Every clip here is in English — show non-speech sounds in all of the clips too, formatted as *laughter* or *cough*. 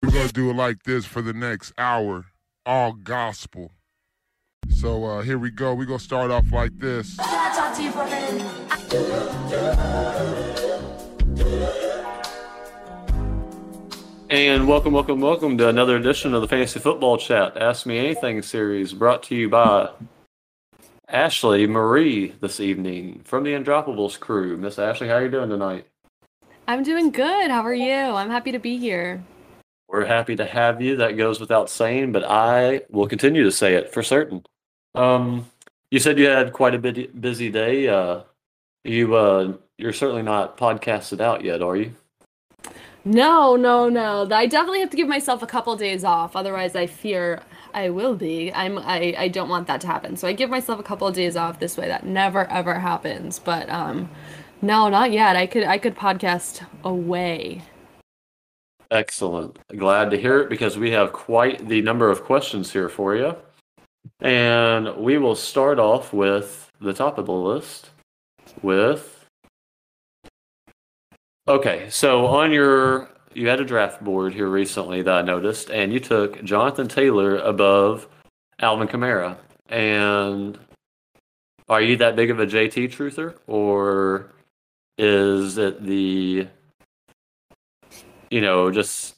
We're gonna do it like this for the next hour, all gospel. So uh, here we go. We're gonna start off like this. And welcome, welcome, welcome to another edition of the Fantasy Football Chat Ask Me Anything series brought to you by Ashley Marie this evening from the Undroppables crew. Miss Ashley, how are you doing tonight? I'm doing good. How are you? I'm happy to be here. We're happy to have you. That goes without saying, but I will continue to say it for certain. Um, you said you had quite a bit busy day. Uh, you uh, you're certainly not podcasted out yet, are you? No, no, no. I definitely have to give myself a couple days off. Otherwise, I fear I will be. I'm. I. I don't want that to happen. So I give myself a couple of days off. This way, that never ever happens. But um, no, not yet. I could. I could podcast away. Excellent. Glad to hear it because we have quite the number of questions here for you. And we will start off with the top of the list with Okay, so on your you had a draft board here recently that I noticed, and you took Jonathan Taylor above Alvin Kamara. And are you that big of a JT truther, or is it the you know just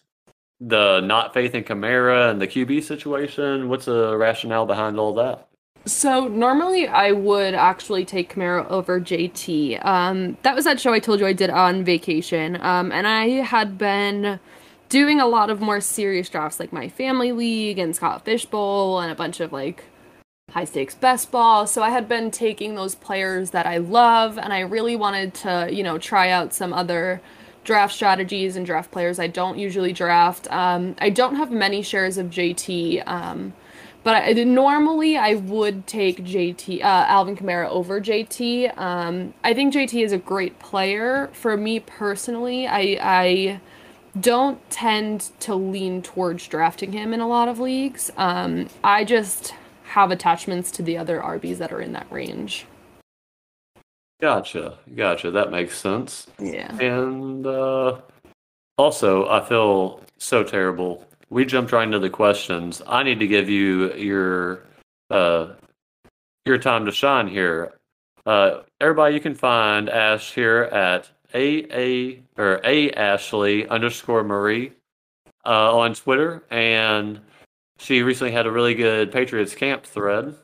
the not faith in Kamara and the QB situation? What's the rationale behind all that? So normally I would actually take Kamara over JT. Um, that was that show I told you I did on vacation. Um, and I had been doing a lot of more serious drafts like my family league and Scott Fishbowl and a bunch of like high stakes best ball. So I had been taking those players that I love and I really wanted to, you know, try out some other draft strategies and draft players I don't usually draft. Um, I don't have many shares of JT. Um, but I, normally I would take JT, uh, Alvin Kamara over JT. Um, I think JT is a great player. For me personally, I, I don't tend to lean towards drafting him in a lot of leagues. Um, I just have attachments to the other RBs that are in that range. Gotcha, gotcha. That makes sense. Yeah. And uh, also, I feel so terrible we jumped right into the questions. I need to give you your uh, your time to shine here. Uh, everybody, you can find Ash here at a a or a Ashley underscore Marie uh, on Twitter, and she recently had a really good Patriots camp thread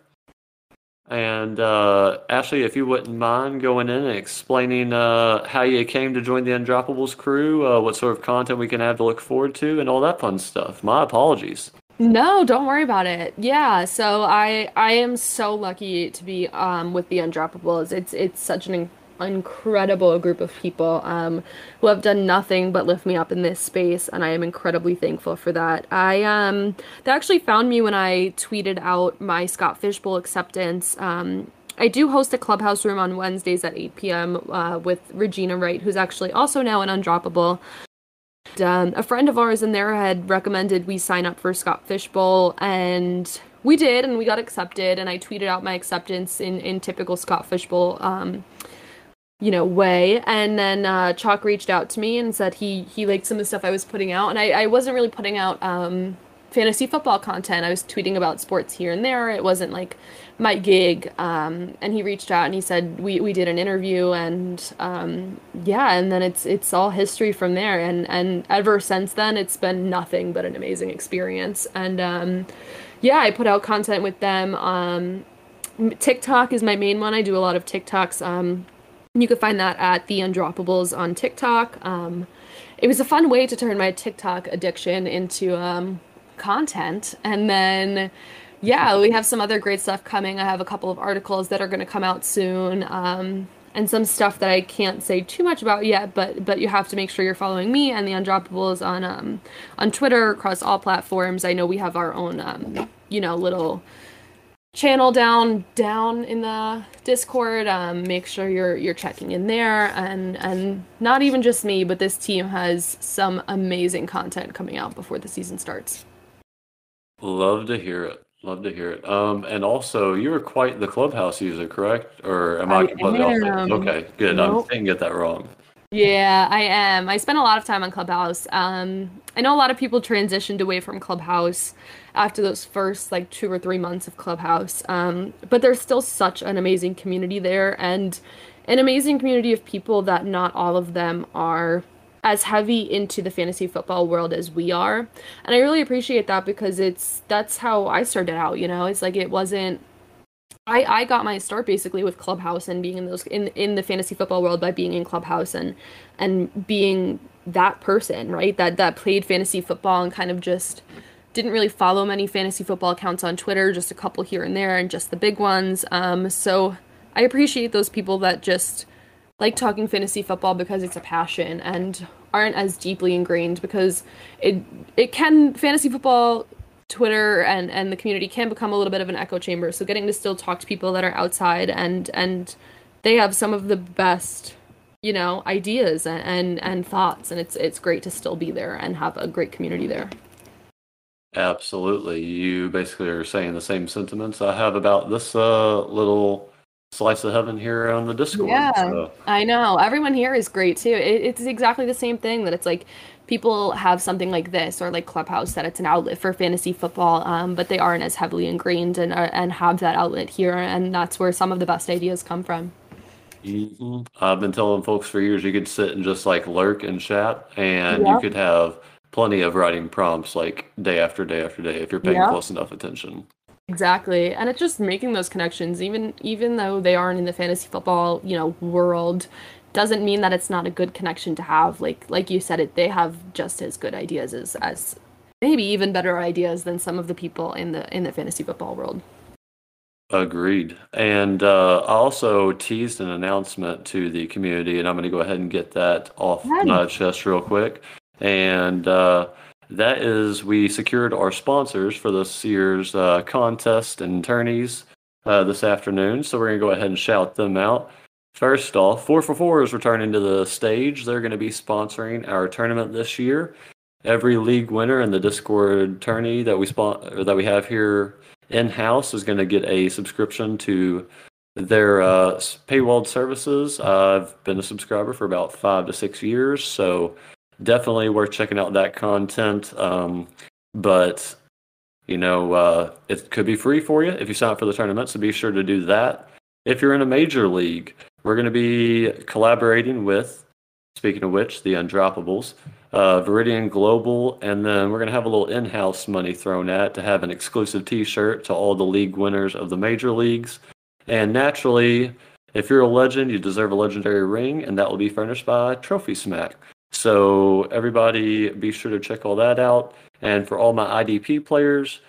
and uh, Ashley, if you wouldn't mind going in and explaining uh, how you came to join the Undroppables crew, uh, what sort of content we can have to look forward to, and all that fun stuff. My apologies. No, don't worry about it. Yeah, so I I am so lucky to be um, with the Undroppables. It's it's such an incredible group of people um, who have done nothing but lift me up in this space, and I am incredibly thankful for that. I um, they actually found me when I tweeted out my Scott Fishbowl acceptance. Um, I do host a clubhouse room on Wednesdays at 8 p.m. Uh, with Regina Wright, who's actually also now an Undroppable. Um, a friend of ours in there had recommended we sign up for Scott Fishbowl, and we did, and we got accepted. And I tweeted out my acceptance in in typical Scott Fishbowl um, you know way. And then uh, chalk reached out to me and said he he liked some of the stuff i was putting out. And i, I wasn't really putting out um, fantasy football content. I was tweeting about sports here and there. It wasn't like my gig. Um, and he reached out and he said we, we did an interview and um, yeah and then it's it's all history from there. And and ever since then it's been nothing but an amazing experience. And um, yeah i put out content with them. Um, tiktok is my main one. I do a lot of tiktoks um, you can find that at the Undroppables on TikTok. Um, it was a fun way to turn my TikTok addiction into um, content. And then, yeah, we have some other great stuff coming. I have a couple of articles that are going to come out soon. Um, and some stuff that I can't say too much about yet, but but you have to make sure you're following me and the Undroppables on um, on Twitter across all platforms. I know we have our own um, you know little channel down down in the discord um, make sure you're you're checking in there. And and not even just me but this team has some amazing content coming out before the season starts. Love to hear it. Love to hear it. Um and also you're quite the clubhouse user correct? Or am i, I completely off okay good. Nope. i didn't get that wrong Yeah, I am. I spend a lot of time on Clubhouse. Um, I know a lot of people transitioned away from Clubhouse after those first like two or three months of Clubhouse. Um, but there's still such an amazing community there and an amazing community of people that not all of them are as heavy into the fantasy football world as we are. And I really appreciate that because it's that's how I started out, you know. It's like it wasn't I, I got my start basically with Clubhouse and being in those in in the fantasy football world by being in Clubhouse and and being that person, right? That that played fantasy football and kind of just didn't really follow many fantasy football accounts on Twitter, just a couple here and there and just the big ones. Um so I appreciate those people that just like talking fantasy football because it's a passion and aren't as deeply ingrained because it it can fantasy football Twitter and and the community can become a little bit of an echo chamber. So getting to still talk to people that are outside and and they have some of the best you know ideas and, and and thoughts. And it's it's great to still be there and have a great community there. Absolutely. You basically are saying the same sentiments i have about this uh, little slice of heaven here on the discord yeah so. i know. Everyone here is great too. It, it's exactly the same thing that it's like people have something like this or like Clubhouse that it's an outlet for fantasy football, um, but they aren't as heavily ingrained and uh, and have that outlet here, and that's where some of the best ideas come from. Mm-hmm. I've been telling folks for years you could sit and just like lurk and chat, and you could have plenty of writing prompts like day after day after day if you're paying close enough attention. Exactly. And it's just making those connections even even though they aren't in the fantasy football, you know, world doesn't mean that it's not a good connection to have. Like like you said, it they have just as good ideas as as maybe even better ideas than some of the people in the in the fantasy football world. Agreed. And uh, I also teased an announcement to the community, and I'm going to go ahead and get that off my chest real quick. And uh, that is, we secured our sponsors for this year's uh, contest and tourneys uh, this afternoon. So we're going to go ahead and shout them out. First off, 4 for 4 is returning to the stage. They're going to be sponsoring our tournament this year. Every league winner in the Discord tourney that we spon- that we have here in house is going to get a subscription to their uh, paywalled services. I've been a subscriber for about five to six years, so definitely worth checking out that content. Um, but you know, uh, it could be free for you if you sign up for the tournament, so be sure to do that. If you're in a major league, we're going to be collaborating with, speaking of which, the Undroppables, uh, Viridian Global, and then we're going to have a little in house money thrown at to have an exclusive t shirt to all the league winners of the major leagues. And naturally, if you're a legend, you deserve a legendary ring, and that will be furnished by Trophy Smack. So, everybody be sure to check all that out. And for all my IDP players,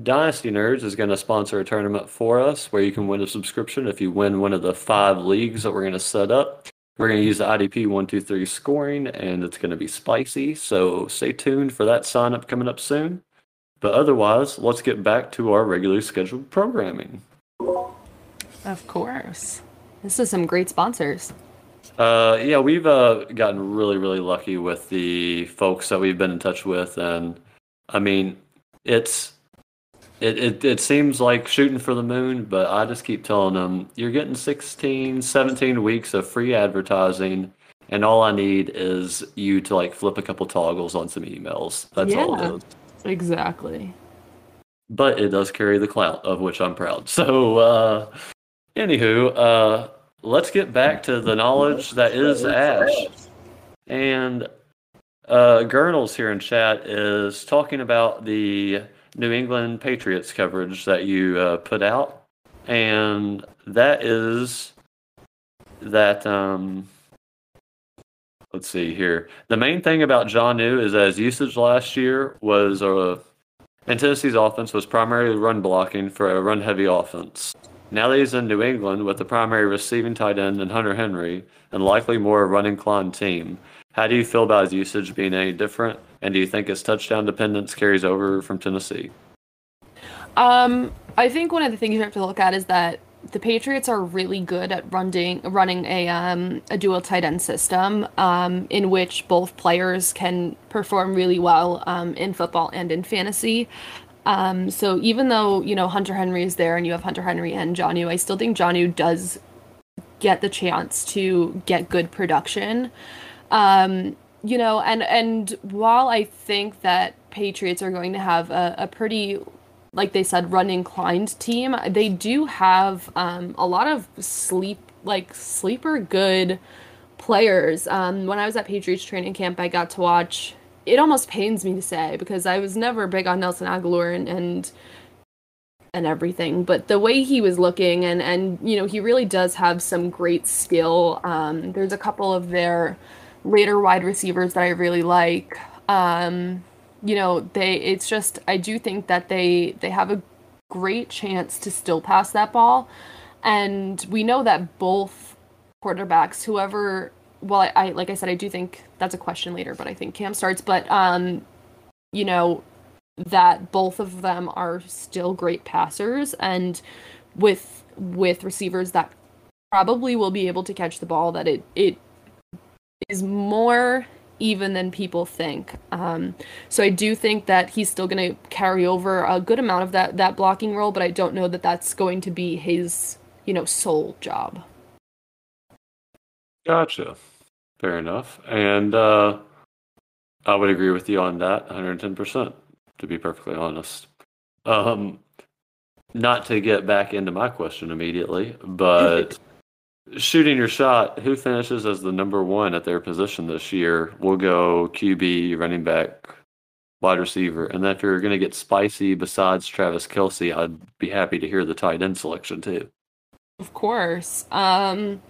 Dynasty Nerds is going to sponsor a tournament for us where you can win a subscription if you win one of the five leagues that we're going to set up. We're going to use the IDP 123 scoring and it's going to be spicy. So stay tuned for that sign up coming up soon. But otherwise, let's get back to our regularly scheduled programming. Of course. This is some great sponsors. Uh, yeah, we've uh, gotten really, really lucky with the folks that we've been in touch with. And I mean, it's it, it, it seems like shooting for the moon, but I just keep telling them you're getting 16, 17 weeks of free advertising, and all I need is you to like flip a couple toggles on some emails. That's yeah, all it is. Exactly. But it does carry the clout of which I'm proud. So, uh, anywho, uh, let's get back to the knowledge that is Ash. And uh, Gurnals here in chat is talking about the New England Patriots coverage that you uh, put out, and that is that. Um, let's see here. The main thing about Jonnu is that his usage last year was uh, and Tennessee's offense was primarily run blocking for a run heavy offense. Now that he's in New England with the primary receiving tight end and Hunter Henry, and likely more a run inclined team, how do you feel about his usage being any different? And do you think his touchdown dependence carries over from Tennessee? Um, I think one of the things you have to look at is that the Patriots are really good at running running a um, a dual tight end system um, in which both players can perform really well um, in football and in fantasy. Um, so even though you know Hunter Henry is there and you have Hunter Henry and Jonnu, I still think Jonnu does get the chance to get good production. Um, you know, and and while I think that Patriots are going to have a, a pretty like they said, run inclined team. They do have um, a lot of sleep, like sleeper good players. Um, when I was at Patriots training camp, I got to watch. It almost pains me to say because I was never big on Nelson Agholor and, and and everything, but the way he was looking and and you know he really does have some great skill. Um, there's a couple of their later wide receivers that I really like. Um, you know, they it's just I do think that they they have a great chance to still pass that ball. And we know that both quarterbacks, whoever well, I, I like I said, I do think that's a question later, but I think Cam starts. But um, you know, that both of them are still great passers and with with receivers that probably will be able to catch the ball that it it is more even than people think. Um, so I do think that he's still going to carry over a good amount of that that blocking role, but I don't know that that's going to be his you know sole job. Gotcha. Fair enough. And uh, I would agree with you on that 110%, to be perfectly honest. Um, not to get back into my question immediately, but *laughs* shooting your shot, who finishes as the number one at their position this year? We'll go QB, running back, wide receiver. And then if you're going to get spicy besides Travis Kelce, I'd be happy to hear the tight end selection too. Of course. Um,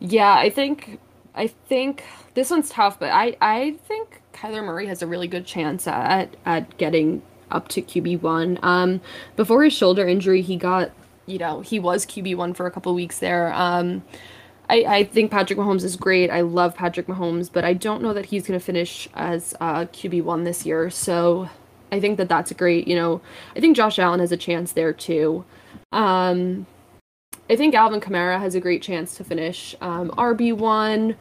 yeah, I think I think this one's tough, but I I think Kyler Murray has a really good chance at at getting up to QB one. Um, before his shoulder injury, he got you know, he was QB1 for a couple weeks there. Um, I, I think Patrick Mahomes is great. I love Patrick Mahomes, but I don't know that he's going to finish as uh, QB1 this year. So I think that that's a great. You know, I think Josh Allen has a chance there too. Um, I think Alvin Kamara has a great chance to finish um, RB1.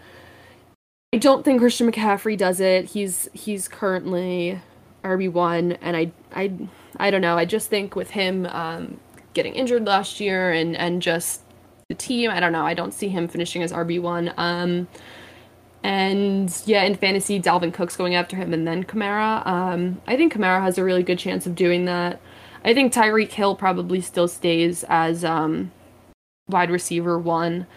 I don't think Christian McCaffrey does it. He's he's currently RB1, and I I I don't know. I just think with him, um, getting injured last year and and just the team. I don't know. I don't see him finishing as RB one. Um, and yeah, in fantasy, Dalvin Cook's going after him, and then Kamara. Um, I think Kamara has a really good chance of doing that. I think Tyreek Hill probably still stays as um, wide receiver one,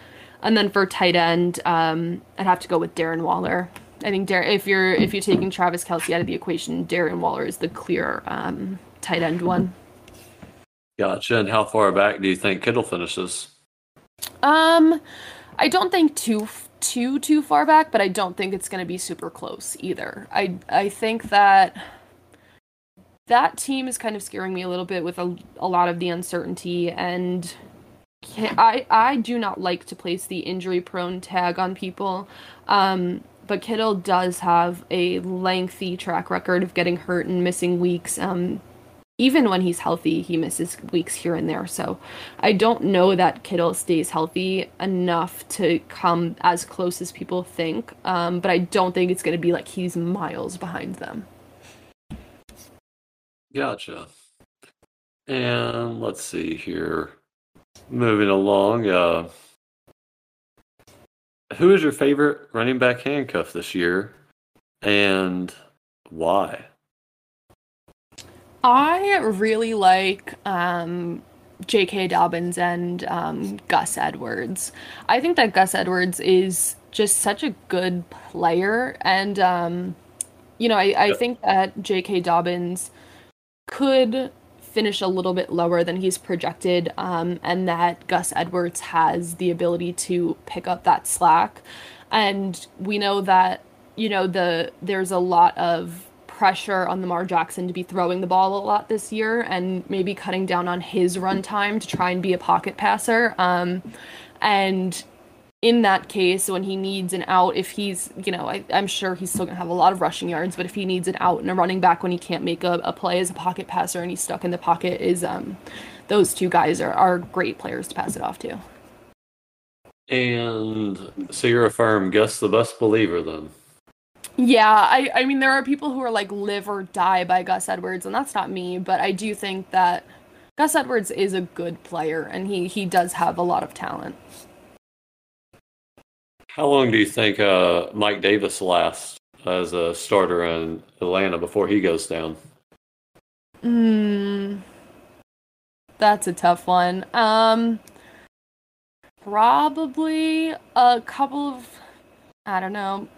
and then for tight end, um, I'd have to go with Darren Waller. I think Dar- if you're if you're taking Travis Kelce out of the equation, Darren Waller is the clear um, tight end one. Gotcha. And how far back do you think Kittle finishes? Um, I don't think too too too far back, but I don't think it's going to be super close either. I I think that that team is kind of scaring me a little bit with a, a lot of the uncertainty and I I do not like to place the injury prone tag on people. Um, but Kittle does have a lengthy track record of getting hurt and missing weeks. Um, even when he's healthy, he misses weeks here and there. So I don't know that Kittle stays healthy enough to come as close as people think. Um, but I don't think it's going to be like he's miles behind them. Gotcha. And let's see here. Moving along. Uh, who is your favorite running back handcuff this year and why? I really like um, J.K. Dobbins and um, Gus Edwards. I think that Gus Edwards is just such a good player, and um, you know, I, I think that J.K. Dobbins could finish a little bit lower than he's projected, um, and that Gus Edwards has the ability to pick up that slack. And we know that you know the there's a lot of pressure on Lamar Jackson to be throwing the ball a lot this year and maybe cutting down on his run time to try and be a pocket passer. Um, and in that case, when he needs an out, if he's, you know, I, am sure he's still going to have a lot of rushing yards, but if he needs an out and a running back when he can't make a, a play as a pocket passer and he's stuck in the pocket, is um, those two guys are, are great players to pass it off to. And so you're a firm Gus the best believer then? Yeah, I, I mean, there are people who are like live or die by Gus Edwards, and that's not me, but I do think that Gus Edwards is a good player, and he, he does have a lot of talent. How long do you think uh, Mike Davis lasts as a starter in Atlanta before he goes down? Hmm. That's a tough one. Um probably a couple of I don't know,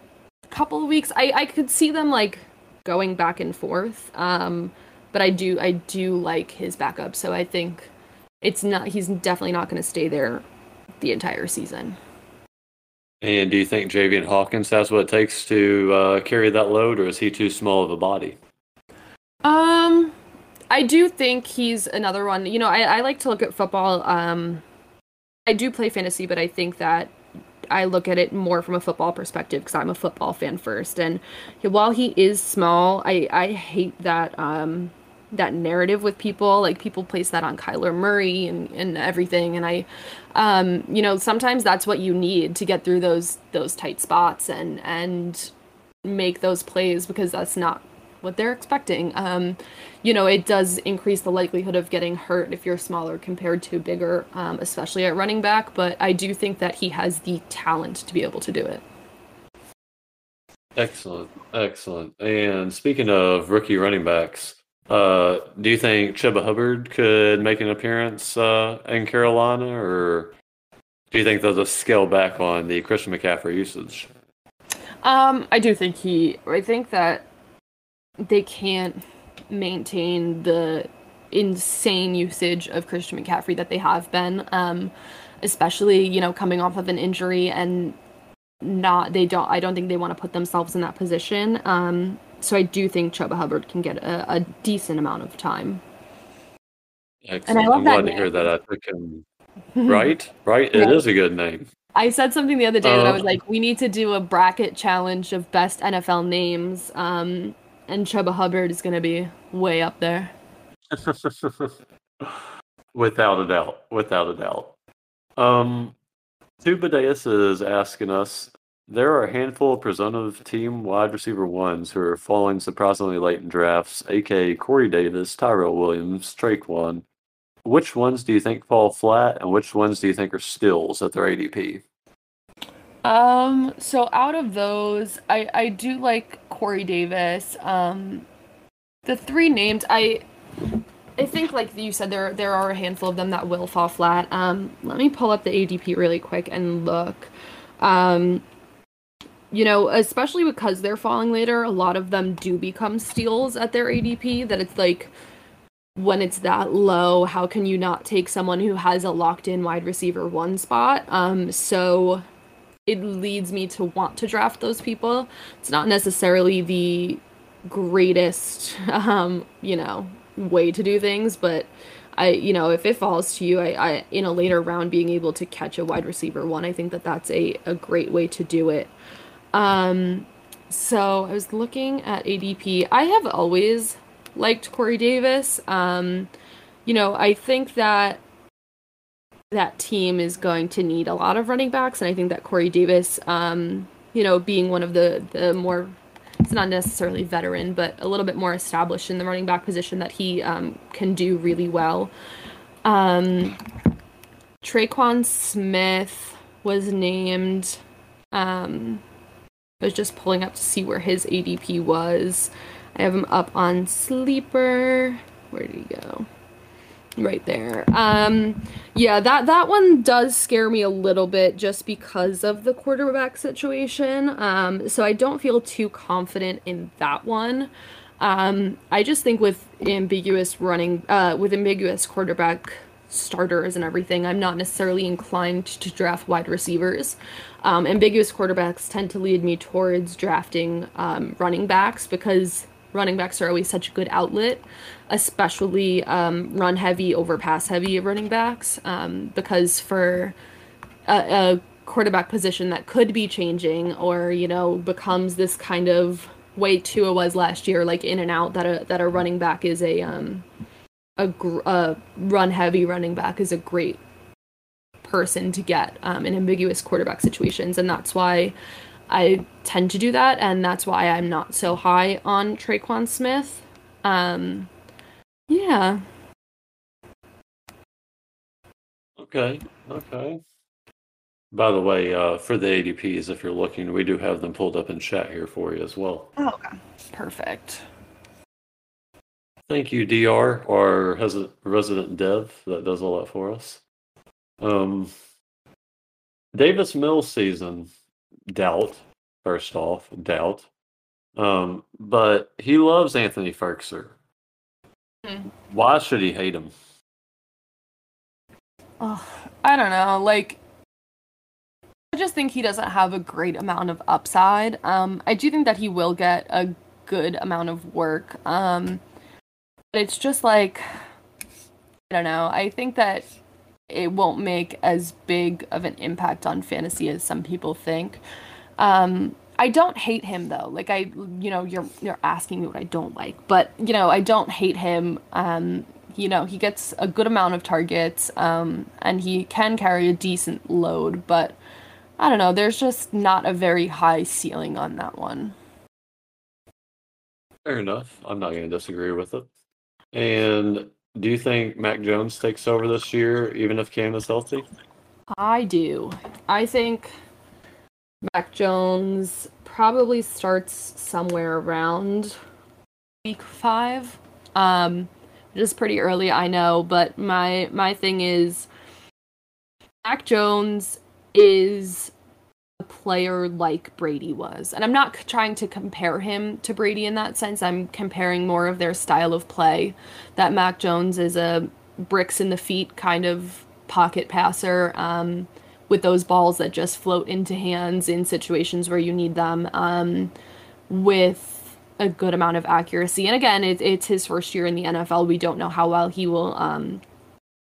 couple of weeks. I I could see them like going back and forth. Um but I do I do like his backup, so I think it's not he's definitely not going to stay there the entire season. And do you think Javian Hawkins has what it takes to uh, carry that load, or is he too small of a body? Um, I do think he's another one. You know, I, I like to look at football. Um, I do play fantasy, but I think that I look at it more from a football perspective because I'm a football fan first. And while he is small, I I hate that um that narrative with people. Like people place that on Kyler Murray and, and everything. And I, um, you know, sometimes that's what you need to get through those those tight spots and and make those plays because that's not what they're expecting. Um, you know, it does increase the likelihood of getting hurt if you're smaller compared to bigger, um, especially at running back. But I do think that he has the talent to be able to do it. Excellent, excellent. And speaking of rookie running backs, uh, do you think Chuba Hubbard could make an appearance uh, in Carolina, or do you think they'll just scale back on the Christian McCaffrey usage? Um, I do think he. I think that they can't maintain the insane usage of Christian McCaffrey that they have been, um, especially you know coming off of an injury and not. They don't. I don't think they want to put themselves in that position. Um, so I do think Chuba Hubbard can get a, a decent amount of time. Excellent. And I love I'm that glad name. to hear that. I took him. *laughs* right, right. It yeah. is a good name. I said something the other day uh, that I was uh, like, we need to do a bracket challenge of best NFL names, um, and Chuba Hubbard is going to be way up there. *laughs* without a doubt, without a doubt. Um, Tubadeus is asking us there are a handful of presumptive team wide receiver ones who are falling surprisingly late in drafts, aka Corey Davis, Tyrell Williams, Tre'Quan. Which ones do you think fall flat, and which ones do you think are stills at their ADP? Um, so out of those, I I do like Corey Davis. Um, the three named, I I think like you said, there there are a handful of them that will fall flat. Um, let me pull up the ADP really quick and look. Um, you know, especially because they're falling later, a lot of them do become steals at their ADP. That it's like, when it's that low, how can you not take someone who has a locked in wide receiver one spot? Um, so it leads me to want to draft those people. It's not necessarily the greatest, *laughs* um, you know, way to do things, but I, you know, if it falls to you, I, I, in a later round, being able to catch a wide receiver one, I think that that's a, a great way to do it. Um, so I was looking at ADP. I have always liked Corey Davis. Um, you know, I think that that team is going to need a lot of running backs, and I think that Corey Davis, um, you know, being one of the the more it's not necessarily veteran, but a little bit more established in the running back position that he um, can do really well. Um, Tre'Quan Smith was named. Um, I was just pulling up to see where his ADP was. I have him up on Sleeper. Where did he go? Right there. Um, yeah, that that one does scare me a little bit just because of the quarterback situation. Um, so I don't feel too confident in that one. Um, I just think with ambiguous running, uh, with ambiguous quarterback starters and everything, I'm not necessarily inclined to draft wide receivers. Um, ambiguous quarterbacks tend to lead me towards drafting um, running backs because running backs are always such a good outlet, especially um, run heavy over pass heavy running backs. Um, because for a, a, quarterback position that could be changing or you know becomes this kind of way Tua was last year, like in and out, that a that a running back is a um a, gr- a run heavy running back is a great person to get um, in ambiguous quarterback situations, and that's why I tend to do that, and that's why I'm not so high on Tre'Quan Smith. Um, yeah. Okay. Okay. By the way, uh, for the ADPs, if you're looking, we do have them pulled up in chat here for you as well. Oh, okay. Perfect. Thank you, DR, our resident dev that does all that for us. Um, Davis Mills season, doubt. First off, doubt. Um, but he loves Anthony Firkser. Mm. Why should he hate him? Oh, I don't know. Like, I just think he doesn't have a great amount of upside. Um, I do think that he will get a good amount of work. Um, but it's just like, I don't know. I think that it won't make as big of an impact on fantasy as some people think. Um, I don't hate him though. Like I, you know, you're you're asking me what I don't like, but you know, I don't hate him. Um, you know, he gets a good amount of targets, um, and he can carry a decent load, but I don't know. There's just not a very high ceiling on that one. Fair enough. I'm not going to disagree with it. And do you think Mac Jones takes over this year, even if Cam is healthy? I do. I think Mac Jones probably starts somewhere around week five. Um, just pretty early, I know, but my my thing is Mac Jones is a player like Brady was. And I'm not trying to compare him to Brady in that sense. I'm comparing more of their style of play. That Mac Jones is a bricks in the feet kind of pocket passer. Um, with those balls that just float into hands in situations where you need them um, with a good amount of accuracy. And again, it, it's his first year in the NFL. We don't know how well he will um,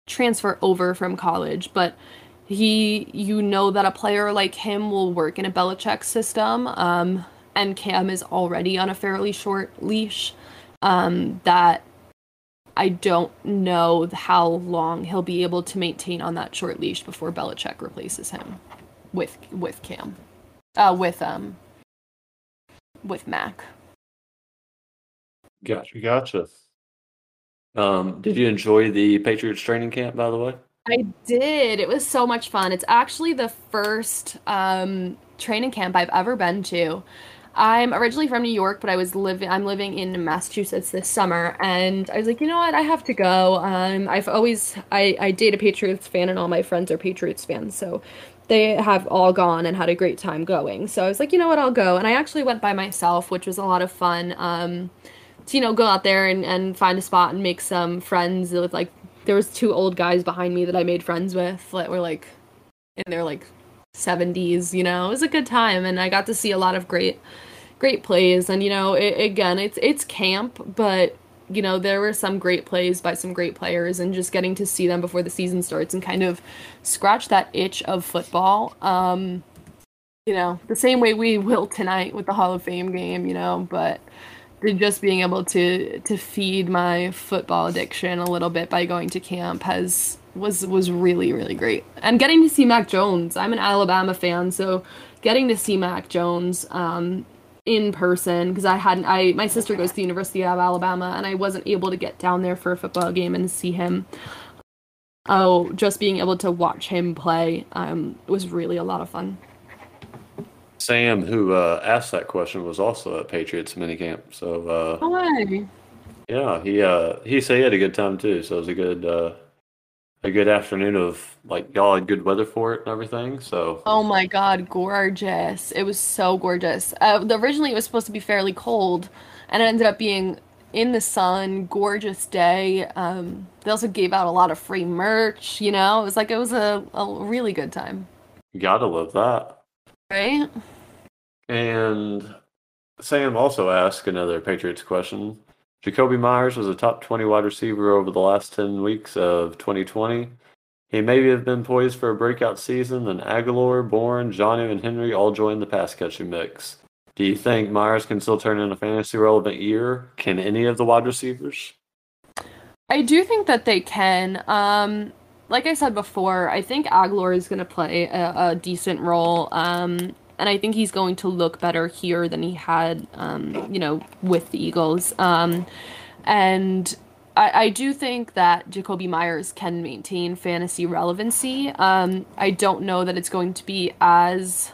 transfer over from college, but he, you know, that a player like him will work in a Belichick system. Um, and Cam is already on a fairly short leash. Um, that I don't know how long he'll be able to maintain on that short leash before Belichick replaces him with with Cam, uh, with um, with Mac. Gotcha, gotcha. Um, did you enjoy the Patriots training camp, by the way? I did. It was so much fun. It's actually the first um, training camp I've ever been to. I'm originally from New York, but I was living. I'm living in Massachusetts this summer, and I was like, you know what, I have to go. Um, I've always I I date a Patriots fan, and all my friends are Patriots fans, so they have all gone and had a great time going. So I was like, you know what, I'll go. And I actually went by myself, which was a lot of fun. Um, to you know go out there and and find a spot and make some friends with like there was two old guys behind me that I made friends with that were like in their like 70s. You know, it was a good time, and I got to see a lot of great great plays and you know it, again it's it's camp but you know there were some great plays by some great players and just getting to see them before the season starts and kind of scratch that itch of football um you know the same way we will tonight with the hall of fame game you know but just being able to to feed my football addiction a little bit by going to camp has was was really really great and getting to see mac jones i'm an alabama fan so getting to see mac jones um in person because I hadn't I my sister goes to the University of Alabama and I wasn't able to get down there for a football game and see him. Oh, just being able to watch him play um, was really a lot of fun. Sam, who uh, asked that question, was also at Patriots minicamp. So, uh, oh, yeah, he uh, he said he had a good time too. So it was a good uh, a good afternoon of like y'all had good weather for it and everything. So oh my god, gorgeous! It was so gorgeous. Uh, originally, it was supposed to be fairly cold, and it ended up being in the sun, gorgeous day. Um, they also gave out a lot of free merch. You know, it was like it was a, a really good time. You gotta love that, right? And Sam also asked another Patriots question. Jakobi Myers was a top 20 wide receiver over the last 10 weeks of 2020. He maybe have been poised for a breakout season, then Agholor, Bourne, Jonnu, and Henry all joined the pass catching mix. Do you think Myers can still turn in a fantasy relevant year? Can any of the wide receivers? I do think that they can. Um, like I said before, I think Agholor is going to play a, a, decent role. Um, and I think he's going to look better here than he had, um, you know, with the Eagles. Um, and I, I do think that Jakobi Myers can maintain fantasy relevancy. Um, I don't know that it's going to be as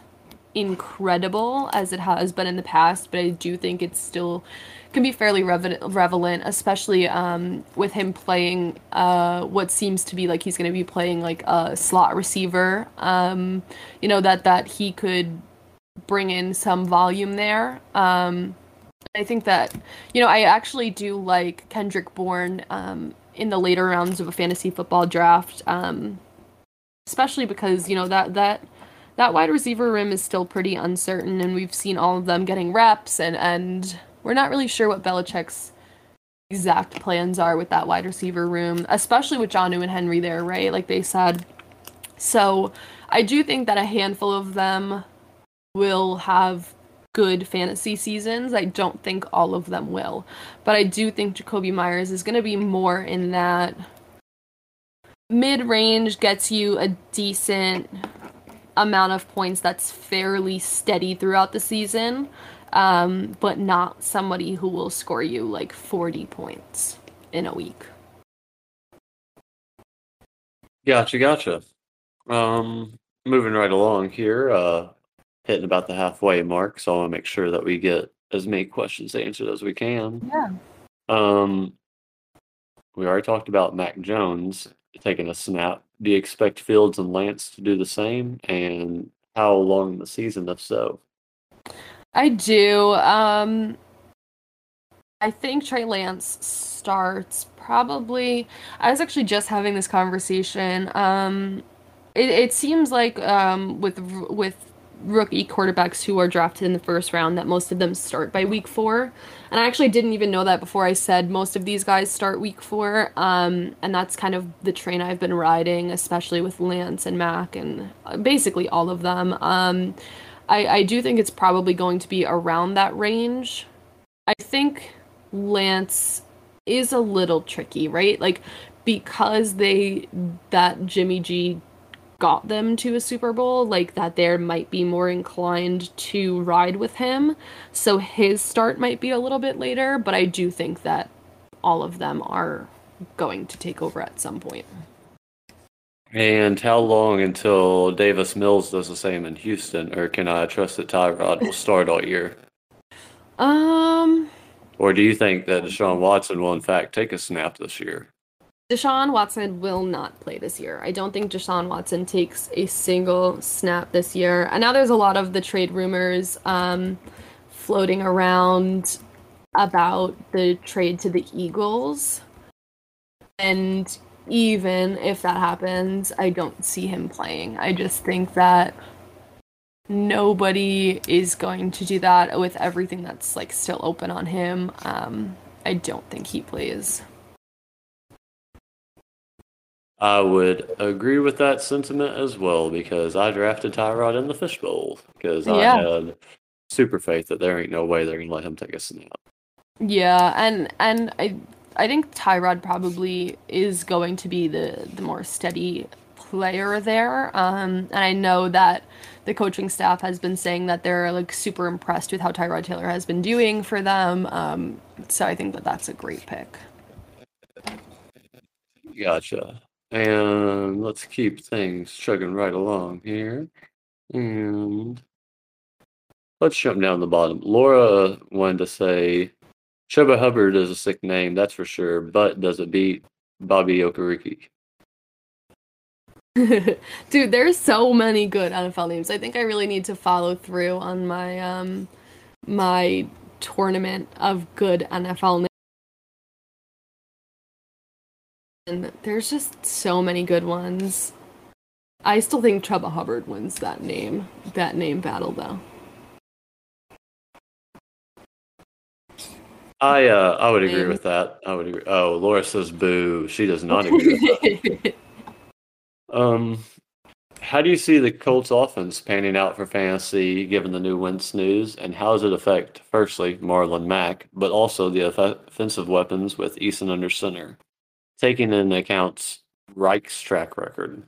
incredible as it has been in the past, but I do think it's still can be fairly relevant, especially um, with him playing uh, what seems to be like he's going to be playing like a slot receiver. Um, you know that that he could bring in some volume there. Um, I think that you know I actually do like Kendrick Bourne um, in the later rounds of a fantasy football draft, um, especially because you know that that that wide receiver room is still pretty uncertain, and we've seen all of them getting reps and and we're not really sure what Belichick's exact plans are with that wide receiver room, especially with Jonnu and Henry there, right? Like they said. So I do think that a handful of them will have good fantasy seasons. I don't think all of them will. But I do think Jakobi Myers is going to be more in that mid range, gets you a decent amount of points that's fairly steady throughout the season um, but not somebody who will score you like 40 points in a week. Gotcha, gotcha. Um, moving right along here, uh, hitting about the halfway mark, so I want to make sure that we get as many questions answered as we can. Yeah. Um, we already talked about Mac Jones taking a snap. Do you expect Fields and Lance to do the same? And how long in the season, if so? I do. Um, I think Trey Lance starts probably. I was actually just having this conversation. Um, it, it seems like um, with with rookie quarterbacks who are drafted in the first round that most of them start by week four. And I actually didn't even know that before I said most of these guys start week four. Um, and that's kind of the train I've been riding, especially with Lance and Mac and uh, basically all of them. Um, I, I do think it's probably going to be around that range. I think Lance is a little tricky, right? Like because they that Jimmy G got them to a Super Bowl, like that there might be more inclined to ride with him. So his start might be a little bit later, but I do think that all of them are going to take over at some point. And how long until Davis Mills does the same in Houston, or can I trust that Tyrod will start all year? Um. Or do you think that Deshaun Watson will in fact take a snap this year? Deshaun Watson will not play this year. I don't think Deshaun Watson takes a single snap this year. And now there's a lot of the trade rumors um, floating around about the trade to the Eagles. And even if that happens, I don't see him playing. I just think that nobody is going to do that with everything that's like still open on him. Um, I don't think he plays. I would agree with that sentiment as well because I drafted Tyrod in the fishbowl because yeah. I had super faith that there ain't no way they're gonna let him take a snap. Yeah, and and I I think Tyrod probably is going to be the the more steady player there. Um, and I know that the coaching staff has been saying that they're like super impressed with how Tyrod Taylor has been doing for them. Um, so I think that that's a great pick. Gotcha. And let's keep things chugging right along here. And let's jump down the bottom. Laura wanted to say Chuba Hubbard is a sick name, that's for sure, but does it beat Bobby Okereke? *laughs* Dude, there's so many good NFL names. I think I really need to follow through on my um my tournament of good NFL names. And there's just so many good ones. I still think Chuba Hubbard wins that name that name battle though. I uh, I would agree with that. I would agree. Oh, Laura says boo. She does not agree with that. *laughs* um, how do you see the Colts offense panning out for fantasy given the new Wentz news, and how does it affect, firstly, Marlon Mack, but also the offensive weapons with Eason under center, taking into account Reich's track record?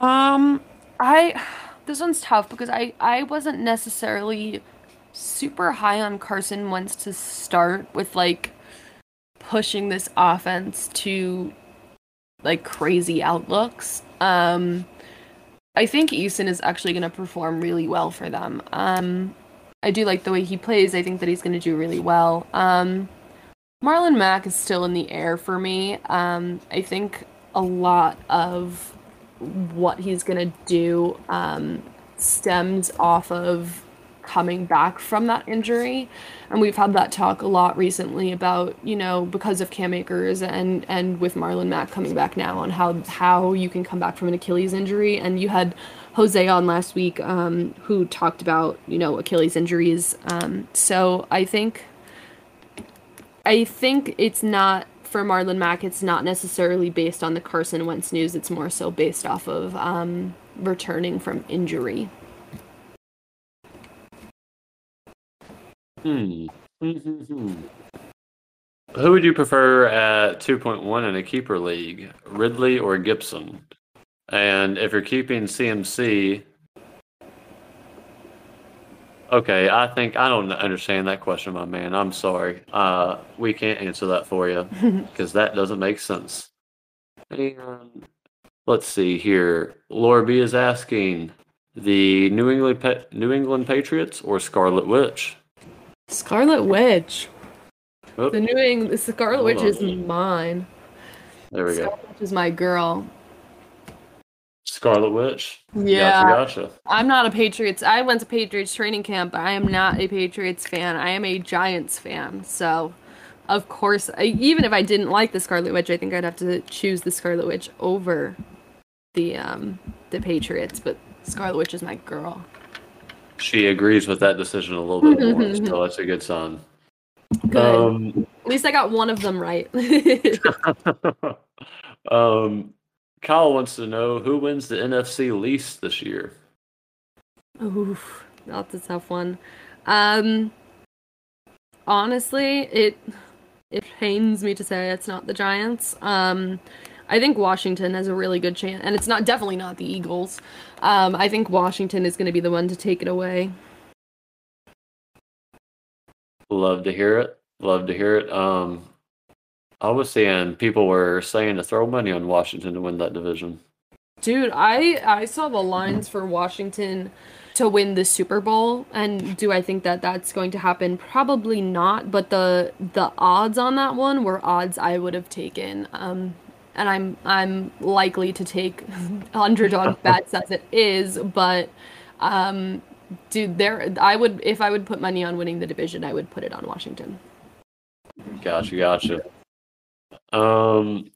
Um, I this one's tough because I I wasn't necessarily super high on Carson Wentz to start with like pushing this offense to like crazy outlooks. Um, I think Eason is actually going to perform really well for them. Um, I do like the way he plays. I think that he's going to do really well. Um, Marlon Mack is still in the air for me. Um, I think a lot of what he's going to do um, stems off of coming back from that injury. And we've had that talk a lot recently about, you know, because of Cam Akers and and with Marlon Mack coming back now on how how you can come back from an Achilles injury. And you had Jose on last week um, who talked about, you know, Achilles injuries. Um, so I think I think it's not for Marlon Mack, it's not necessarily based on the Carson Wentz news. It's more so based off of um, returning from injury. Hmm. Who would you prefer at 2.1 in a keeper league, Ridley or Gibson? And if you're keeping CMC, okay, I think I don't understand that question, my man. I'm sorry. Uh, we can't answer that for you *laughs* because that doesn't make sense. And let's see here. Laura B is asking the New England New England Patriots or Scarlet Witch. Scarlet Witch. Oop. The New England, Scarlet Hold Witch on. is mine. There we Scarlet go. Witch is my girl. Scarlet Witch. Yeah. Gotcha, gotcha. I'm not a Patriots. I went to Patriots training camp, but I am not a Patriots fan. I am a Giants fan. So, of course, I, even if I didn't like the Scarlet Witch, I think I'd have to choose the Scarlet Witch over the um the Patriots. But Scarlet Witch is my girl. She agrees with that decision a little bit more, *laughs* so that's a good sign. Good. Um, At least I got one of them right. *laughs* *laughs* um, Kyle wants to know who wins the NFC least this year. Oof, that's a tough one. Um, honestly, it it pains me to say it's not the Giants. Um, I think Washington has a really good chance, and it's not definitely not the Eagles. Um, I think Washington is going to be the one to take it away. Love to hear it. Love to hear it. Um, I was seeing people were saying to throw money on Washington to win that division. Dude, I I saw the lines for Washington to win the Super Bowl, and do I think that that's going to happen? Probably not. But the the odds on that one were odds I would have taken. Um, and I'm I'm likely to take *laughs* underdog *laughs* bets as it is, but um, dude, there I would if I would put money on winning the division, I would put it on Washington. Gotcha, gotcha. Um,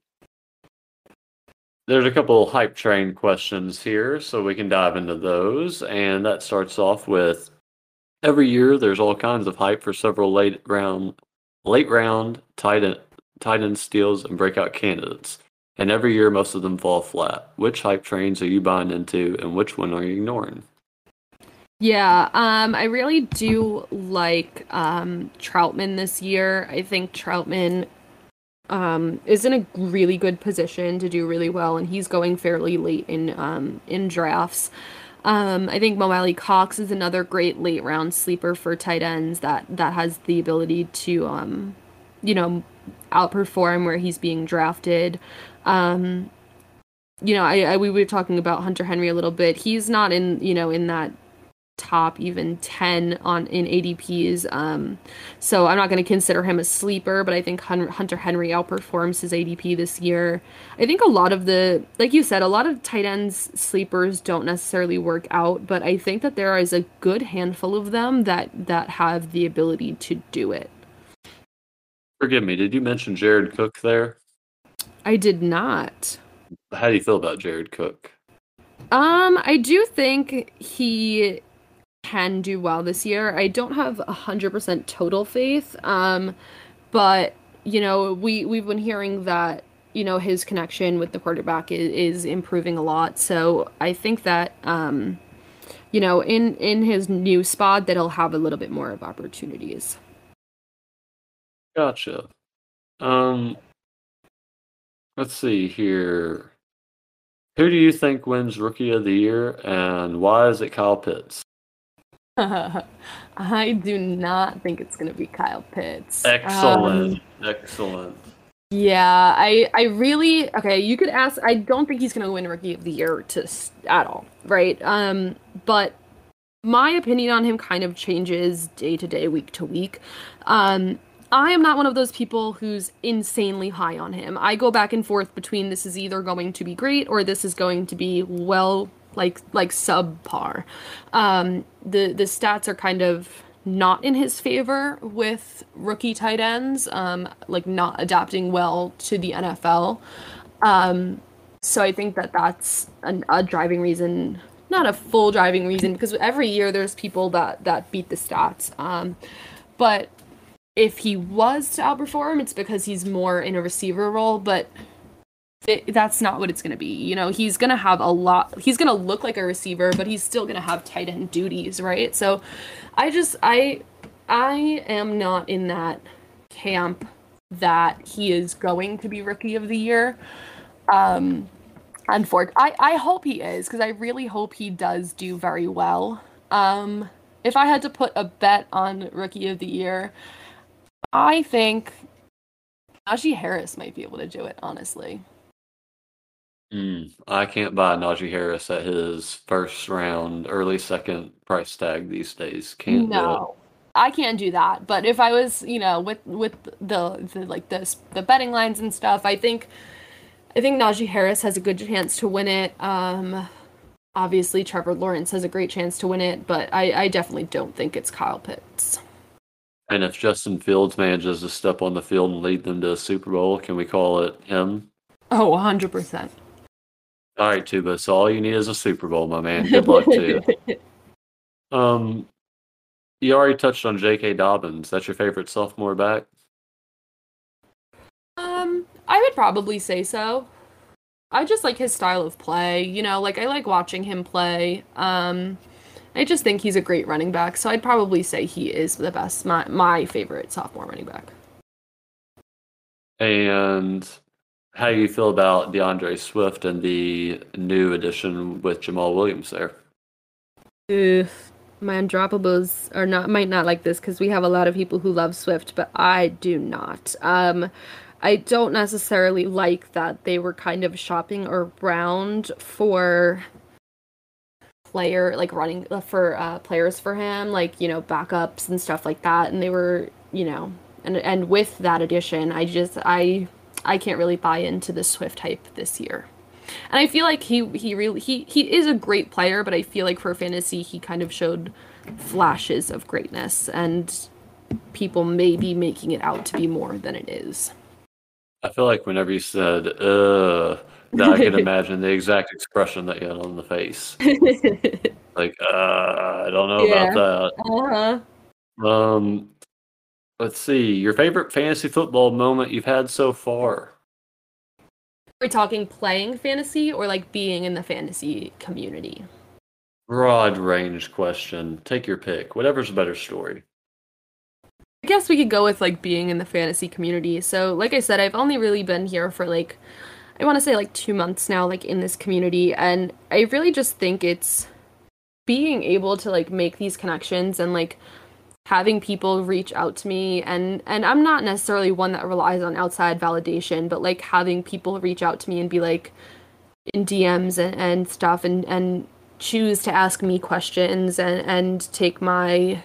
there's a couple hype train questions here, so we can dive into those, and that starts off with every year there's all kinds of hype for several late round late round tight end, tight end steals and breakout candidates. And every year, most of them fall flat. Which hype trains are you buying into, and which one are you ignoring? Yeah, um, I really do like um, Trautman this year. I think Trautman um, is in a really good position to do really well, and he's going fairly late in um, in drafts. Um, I think Mo Alie-Cox is another great late round sleeper for tight ends that that has the ability to, um, you know, outperform where he's being drafted. Um, you know, I, I we were talking about Hunter Henry a little bit. He's not in, you know, in that top even 10 on in ADPs. Um, so I'm not going to consider him a sleeper, but I think Hunter Henry outperforms his ADP this year. I think a lot of the, like you said, a lot of tight ends sleepers don't necessarily work out, but I think that there is a good handful of them that that have the ability to do it. Forgive me, did you mention Jared Cook there? I did not. How do you feel about Jared Cook? Um, I do think he can do well this year. I don't have a hundred percent total faith. Um, but you know, we we've been hearing that you know his connection with the quarterback is, is improving a lot. So I think that um, you know, in in his new spot, that he'll have a little bit more of opportunities. Gotcha. Um, let's see here. Who do you think wins Rookie of the Year, and why is it Kyle Pitts? *laughs* I do not think it's going to be Kyle Pitts. Excellent. Um, Excellent. Yeah, I I really okay. You could ask. I don't think he's going to win Rookie of the Year to at all, right? Um, but my opinion on him kind of changes day to day, week to week. Um, I am not one of those people who's insanely high on him. I go back and forth between this is either going to be great or this is going to be well like like subpar. Um, the the stats are kind of not in his favor with rookie tight ends, um, like not adapting well to the NFL. Um, so I think that that's an, a driving reason, not a full driving reason, because every year there's people that that beat the stats. Um, but if he was to outperform, it's because he's more in a receiver role. But it, that's not what it's going to be. You know, he's going to have a lot, he's going to look like a receiver, but he's still going to have tight end duties, right? So I just, I, I am not in that camp that he is going to be rookie of the year. Um, unfortunately, I, I hope he is because I really hope he does do very well. Um, if I had to put a bet on rookie of the year, I think Najee Harris might be able to do it, honestly. Mm, I can't buy Najee Harris at his first round, early second price tag these days. Can't no. I can't do that. But if I was, you know, with with the, the like the the betting lines and stuff, I think I think Najee Harris has a good chance to win it. Um, obviously, Trevor Lawrence has a great chance to win it, but I, I definitely don't think it's Kyle Pitts. And if Justin Fields manages to step on the field and lead them to a Super Bowl, can we call it him? Oh, 100%. All right, Tuba. So all you need is a Super Bowl, my man. Good luck to you. *laughs* Um, you already touched on J.K. Dobbins. That's your favorite sophomore back? Um, I would probably say so. I just like his style of play. You know, like I like watching him play. Um, I just think he's a great running back, so I'd probably say he is the best, my my favorite sophomore running back. And how do you feel about D'Andre Swift and the new addition with Jamaal Williams there? Oof. My undroppables are not might not like this because we have a lot of people who love Swift, but I do not. Um, I don't necessarily like that they were kind of shopping around for player like running uh, for uh, players for him, like you know backups and stuff like that. And they were you know and and with that addition, I just I I can't really buy into the Swift hype this year. And I feel like he he really he he is a great player, but I feel like for fantasy he kind of showed flashes of greatness and people may be making it out to be more than it is. I feel like whenever you said uh that I can *laughs* imagine the exact expression that you had on the face. *laughs* like, uh, I don't know yeah. about that. Uh-huh. Um, let's see. Your favorite fantasy football moment you've had so far? We're we talking playing fantasy or like being in the fantasy community? Broad range question. Take your pick. Whatever's a better story. I guess we could go with like being in the fantasy community. So, like I said, I've only really been here for like I want to say like two months now, like in this community, and I really just think it's being able to like make these connections and like having people reach out to me and and I'm not necessarily one that relies on outside validation, but like having people reach out to me and be like in DMs and, and stuff and and choose to ask me questions and and take my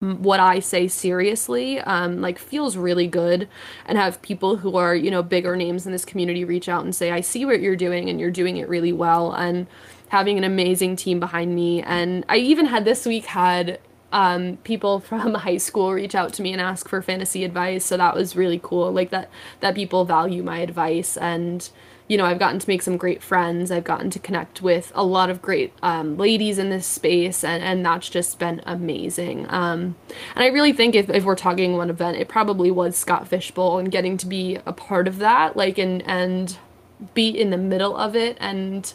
what I say seriously, um, like feels really good, and have people who are you know bigger names in this community reach out and say, "I see what you're doing, and you're doing it really well," and having an amazing team behind me. And I even had this week had um, people *laughs* from high school reach out to me and ask for fantasy advice, so that was really cool. Like that that people value my advice and you know, I've gotten to make some great friends. I've gotten to connect with a lot of great um, ladies in this space, and, and that's just been amazing. Um, and I really think if, if we're talking one event, it probably was Scott Fish Bowl and getting to be a part of that, like, and, and be in the middle of it and,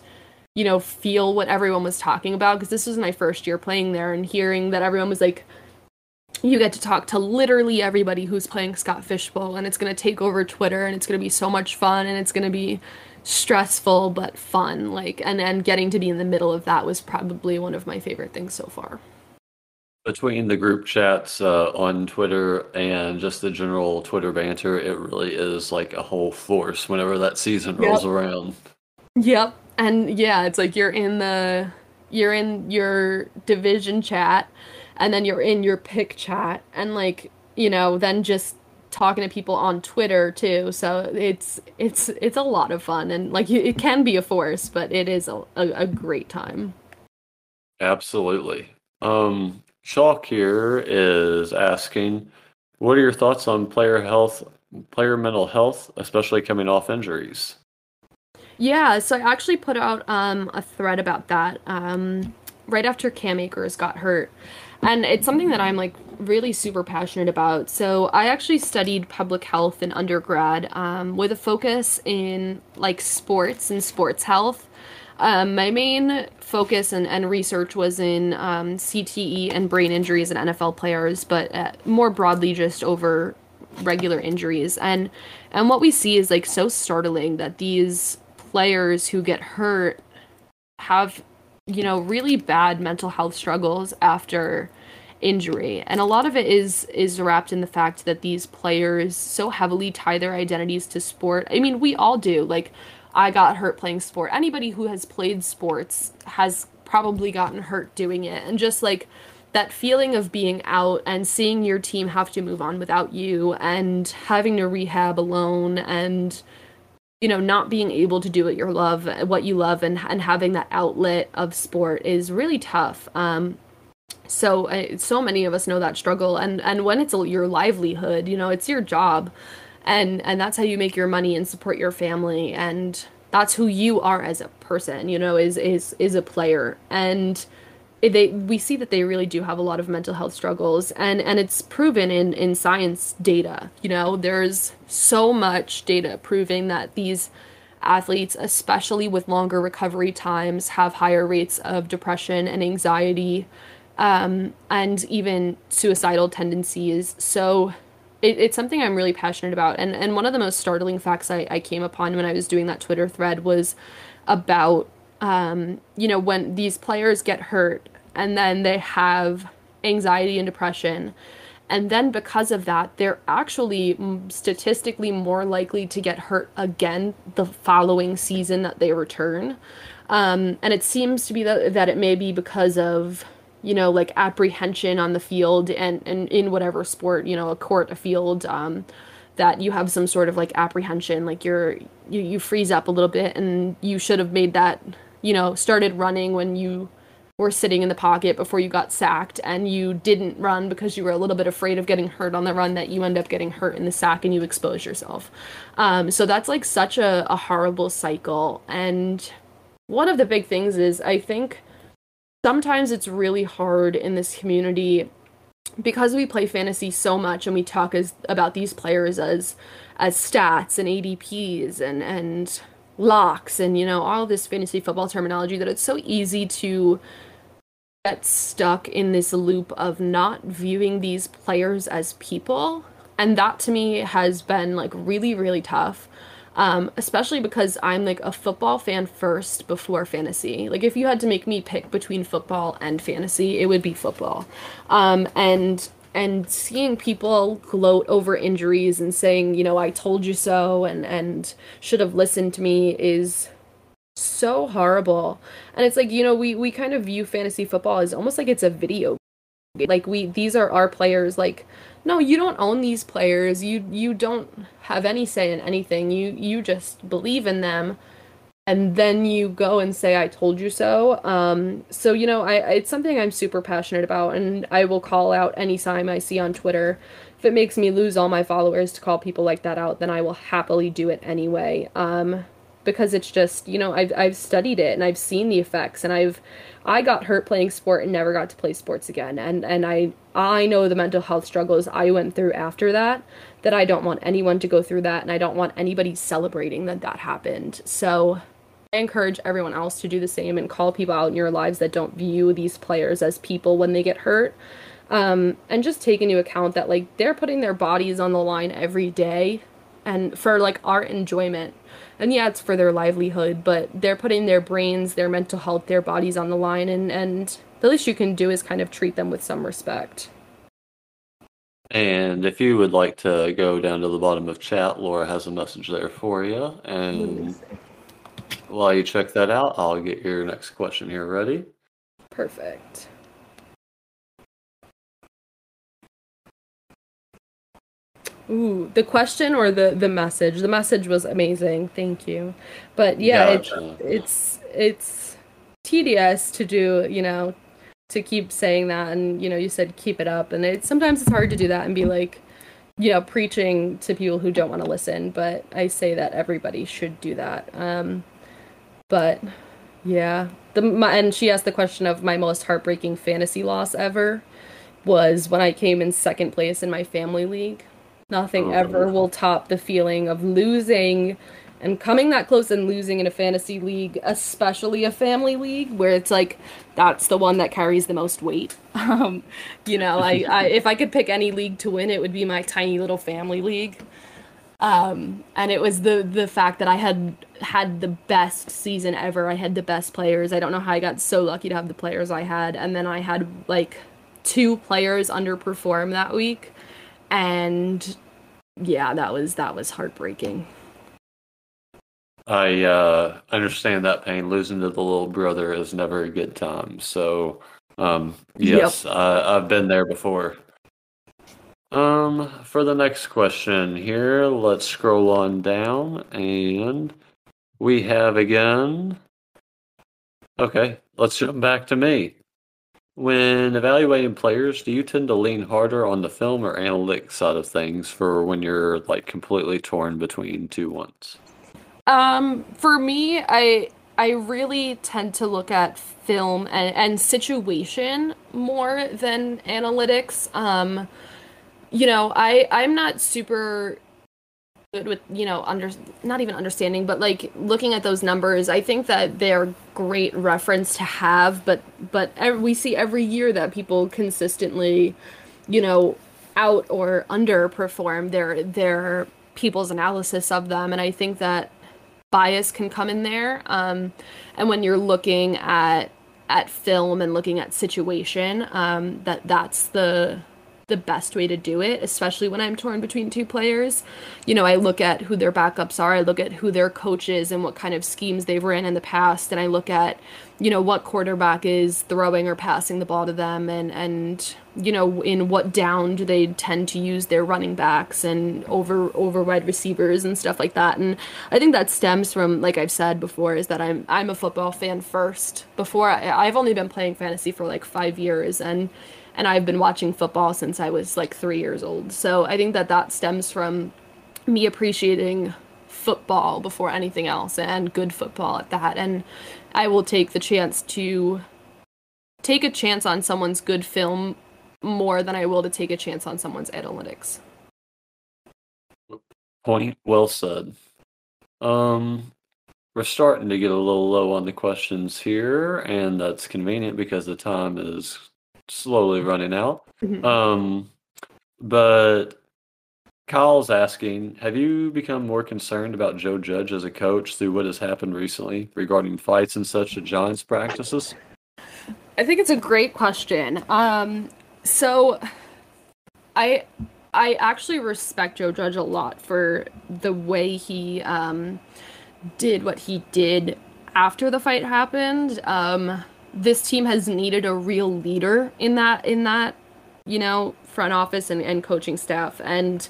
you know, feel what everyone was talking about. Because this was my first year playing there, and hearing that everyone was like, you get to talk to literally everybody who's playing Scott Fish Bowl, and it's going to take over Twitter, and it's going to be so much fun, and it's going to be stressful but fun. Like, and and getting to be in the middle of that was probably one of my favorite things so far. between the group chats uh, on Twitter and just the general Twitter banter, it really is like a whole force whenever that season rolls yep. around. Yep. And yeah, it's like you're in the you're in your division chat and then you're in your pick chat and like, you know, then just talking to people on Twitter too. So it's it's it's a lot of fun and like it can be a force, but it is a, a, a great time. Absolutely. Um Chalk here is asking, what are your thoughts on player health, player mental health, especially coming off injuries? Yeah, so I actually put out um, a thread about that um, right after Cam Akers got hurt. And it's something that I'm like really super passionate about. So I actually studied public health in undergrad um, with a focus in like sports and sports health. Um, my main focus and, and research was in um, CTE and brain injuries in NFL players, but uh, more broadly just over regular injuries. And and what we see is like so startling that these players who get hurt have you know really bad mental health struggles after injury and a lot of it is is wrapped in the fact that these players so heavily tie their identities to sport i mean we all do like I got hurt playing sport. Anybody who has played sports has probably gotten hurt doing it. And just like that feeling of being out and seeing your team have to move on without you and having to rehab alone and you know not being able to do what you love what you love and and having that outlet of sport is really tough. Um so so many of us know that struggle. And and when it's your livelihood you know it's your job. And and that's how you make your money and support your family. And that's who you are as a person you know is is is a player. And they we see that they really do have a lot of mental health struggles and and it's proven in in science data you know there's so much data proving that these athletes especially with longer recovery times have higher rates of depression and anxiety um, and even suicidal tendencies so it, it's something I'm really passionate about. And and one of the most startling facts I, I came upon when I was doing that Twitter thread was about um, you know, when these players get hurt and then they have anxiety and depression. And then because of that, they're actually statistically more likely to get hurt again the following season that they return. Um, and it seems to be that, that it may be because of you know, like apprehension on the field and, and in whatever sport, you know, a court, a field, um, that you have some sort of like apprehension, like you're, you, you freeze up a little bit and you should have made that, you know, started running when you were sitting in the pocket before you got sacked and you didn't run because you were a little bit afraid of getting hurt on the run that you end up getting hurt in the sack and you expose yourself. Um, so that's like such a, a horrible cycle. And one of the big things is I think sometimes it's really hard in this community because we play fantasy so much and we talk as about these players as as stats and ADPs and and locks and you know all this fantasy football terminology that it's so easy to get stuck in this loop of not viewing these players as people and that to me has been like really really tough um, especially because I'm like a football fan first before fantasy. Like if you had to make me pick between football and fantasy, it would be football. Um, and and seeing people gloat over injuries and saying, you know, I told you so and and should have listened to me is so horrible. And it's like, you know, we we kind of view fantasy football as almost like it's a video. Game. Like we these are our players like no, you don't own these players. You you don't have any say in anything. You you just believe in them and then you go and say I told you so. Um so you know, I it's something I'm super passionate about and I will call out anytime I see on Twitter. If it makes me lose all my followers to call people like that out, then I will happily do it anyway. Um because it's just, you know, I've I've studied it and I've seen the effects and I've I got hurt playing sport and never got to play sports again. And and I I know the mental health struggles I went through after that that I don't want anyone to go through that and I don't want anybody celebrating that that happened. So encourage everyone else to do the same and call people out in your lives that don't view these players as people when they get hurt. Um, and just take into account that like they're putting their bodies on the line every day and for like our enjoyment and yeah it's for their livelihood but they're putting their brains their mental health their bodies on the line and and the least you can do is kind of treat them with some respect. And if you would like to go down to the bottom of chat, Laura has a message there for you. And while you check that out, I'll get your next question here ready. Perfect. Ooh, the question or the the message? The message was amazing. Thank you. But yeah, Gotcha. it's it's it's tedious to do, you know, to keep saying that and you know, you said keep it up and it sometimes it's hard to do that and be like, you know, preaching to people who don't want to listen, but I say that everybody should do that. Um but yeah, the my, and she asked the question of my most heartbreaking fantasy loss ever was when I came in second place in my family league. Nothing Oh. ever will top the feeling of losing and coming that close and losing in a fantasy league, especially a family league where it's like that's the one that carries the most weight. *laughs* Um, you know, I, I if I could pick any league to win, it would be my tiny little family league. Um, and it was the the fact that I had had the best season ever. I had the best players. I don't know how I got so lucky to have the players I had, and then I had like two players underperform that week, and yeah, that was that was heartbreaking. I uh, understand that pain. Losing to the little brother is never a good time. So, um, yes, I, I've been there before. Um, for the next question here, let's scroll on down, and we have again. Okay, let's jump back to me. When evaluating players, do you tend to lean harder on the film or analytics side of things for when you're like completely torn between two ones? Um, for me, I I really tend to look at film and, and situation more than analytics. Um, you know, I I'm not super good with you know under not even understanding, but like looking at those numbers. I think that they're great reference to have, but but we see every year that people consistently, you know, out or underperform their their people's analysis of them, and I think that bias can come in there. Um, and when you're looking at at film and looking at situation, um, that that's the the best way to do it, especially when I'm torn between two players. You know, I look at who their backups are, I look at who their coach is and what kind of schemes they've ran in the past, and I look at, you know, what quarterback is throwing or passing the ball to them and and you know, in what down do they tend to use their running backs and over over wide receivers and stuff like that. And I think that stems from, like I've said before, is that I'm I'm a football fan first. Before I, I've only been playing fantasy for like five years, and and I've been watching football since I was like three years old. So I think that that stems from me appreciating football before anything else and good football at that. And I will take the chance to take a chance on someone's good film more than I will to take a chance on someone's analytics. Point well said. Um, we're starting to get a little low on the questions here, and that's convenient because the time is slowly running out. Mhm. Um, but Kyle's asking, have you become more concerned about Joe Judge as a coach through what has happened recently regarding fights and such at Giants practices? I think it's a great question. Um, so I I actually respect Joe Judge a lot for the way he um, did what he did after the fight happened. Um, this team has needed a real leader in that in that you know front office and, and coaching staff, and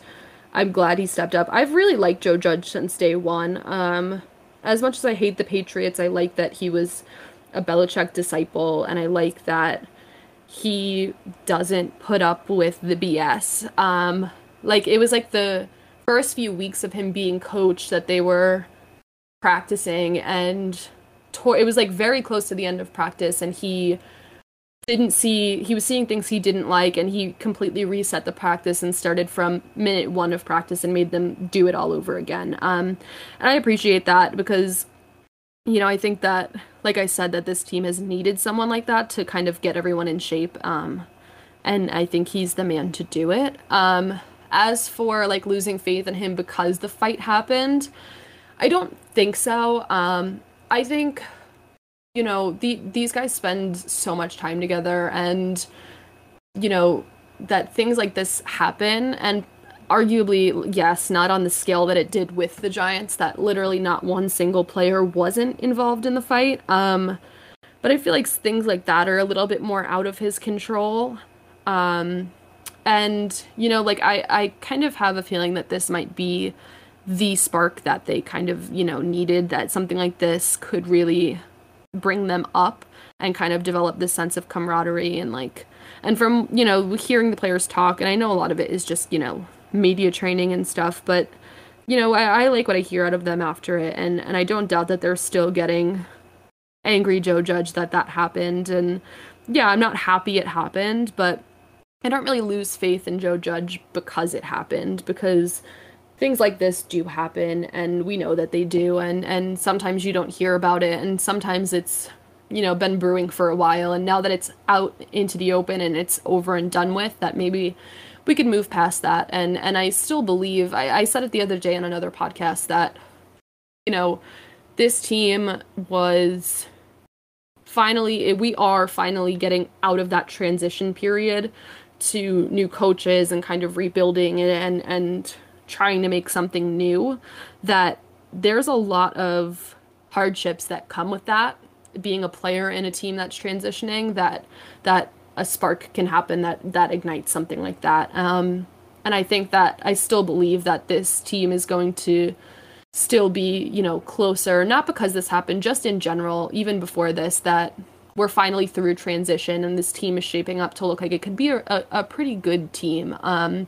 I'm glad he stepped up. I've really liked Joe Judge since day one. Um, as much as I hate the Patriots, I like that he was a Belichick disciple, and I like that he doesn't put up with the BS. Um, like it was like the first few weeks of him being coach that they were practicing, and it was like very close to the end of practice, and he didn't see he was seeing things he didn't like and he completely reset the practice and started from minute one of practice and made them do it all over again. Um and i appreciate that because you know i think that like i said that this team has needed someone like that to kind of get everyone in shape um and i think he's the man to do it. Um as for like losing faith in him because the fight happened i don't think so. Um i think you know, the these guys spend so much time together and you know, that things like this happen and arguably yes not on the scale that it did with the giants that literally not one single player wasn't involved in the fight. Um but i feel like things like that are a little bit more out of his control. Um and you know like i i kind of have a feeling that this might be the spark that they kind of you know needed that something like this could really bring them up and kind of develop this sense of camaraderie and like and from you know hearing the players talk and i know a lot of it is just you know media training and stuff but you know I, I like what i hear out of them after it and and i don't doubt that they're still getting angry joe judge that that happened and yeah i'm not happy it happened but i don't really lose faith in joe judge because it happened because things like this do happen and we know that they do and and sometimes you don't hear about it and sometimes it's you know been brewing for a while and now that it's out into the open and it's over and done with that maybe we could move past that. And and i still believe i, I said it the other day on another podcast that you know this team was finally we are finally getting out of that transition period to new coaches and kind of rebuilding and and trying to make something new that there's a lot of hardships that come with that. Being a player in a team that's transitioning that that a spark can happen that that ignites something like that. Um, and i think that i still believe that this team is going to still be you know closer not because this happened just in general even before this that we're finally through transition and this team is shaping up to look like it could be a, a pretty good team um,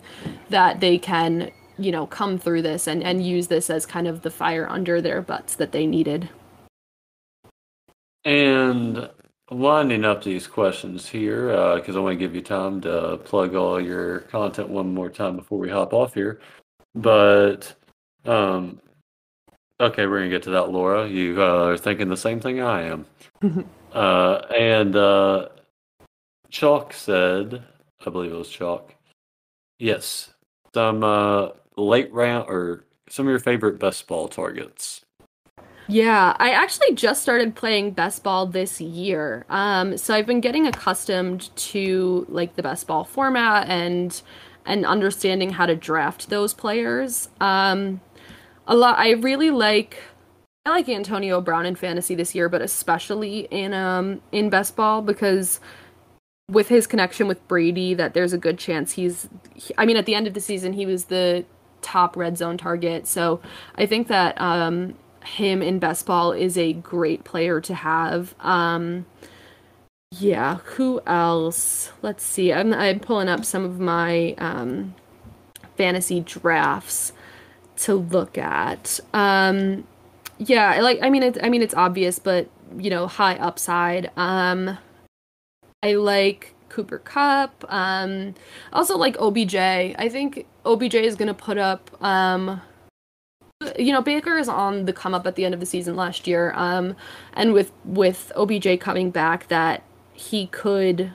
that they can you know come through this and, and use this as kind of the fire under their butts that they needed and winding up these questions here, because uh, I want to give you time to plug all your content one more time before we hop off here. But, um, okay, we're going to get to that, Laura. You uh, are thinking the same thing I am. *laughs* uh, and uh, Chalk said, I believe it was Chalk, yes, some uh, late round or some of your favorite best ball targets. Yeah, I actually just started playing best ball this year. Um, so I've been getting accustomed to like the best ball format and and understanding how to draft those players. Um, a lot. I really like. I like Antonio Brown in fantasy this year, but especially in um in best ball because with his connection with Brady, that there's a good chance he's. I mean, at the end of the season, he was the top red zone target. So I think that um him in best ball is a great player to have. Um, yeah, who else? Let's see. I'm I'm pulling up some of my um, fantasy drafts to look at. Um, yeah, I like I mean, I mean it's obvious, but you know, high upside. Um, I like Cooper Kupp. Um, also like OBJ. I think OBJ is gonna put up um you know Baker is on the come up at the end of the season last year, um, and with with OBJ coming back, that he could,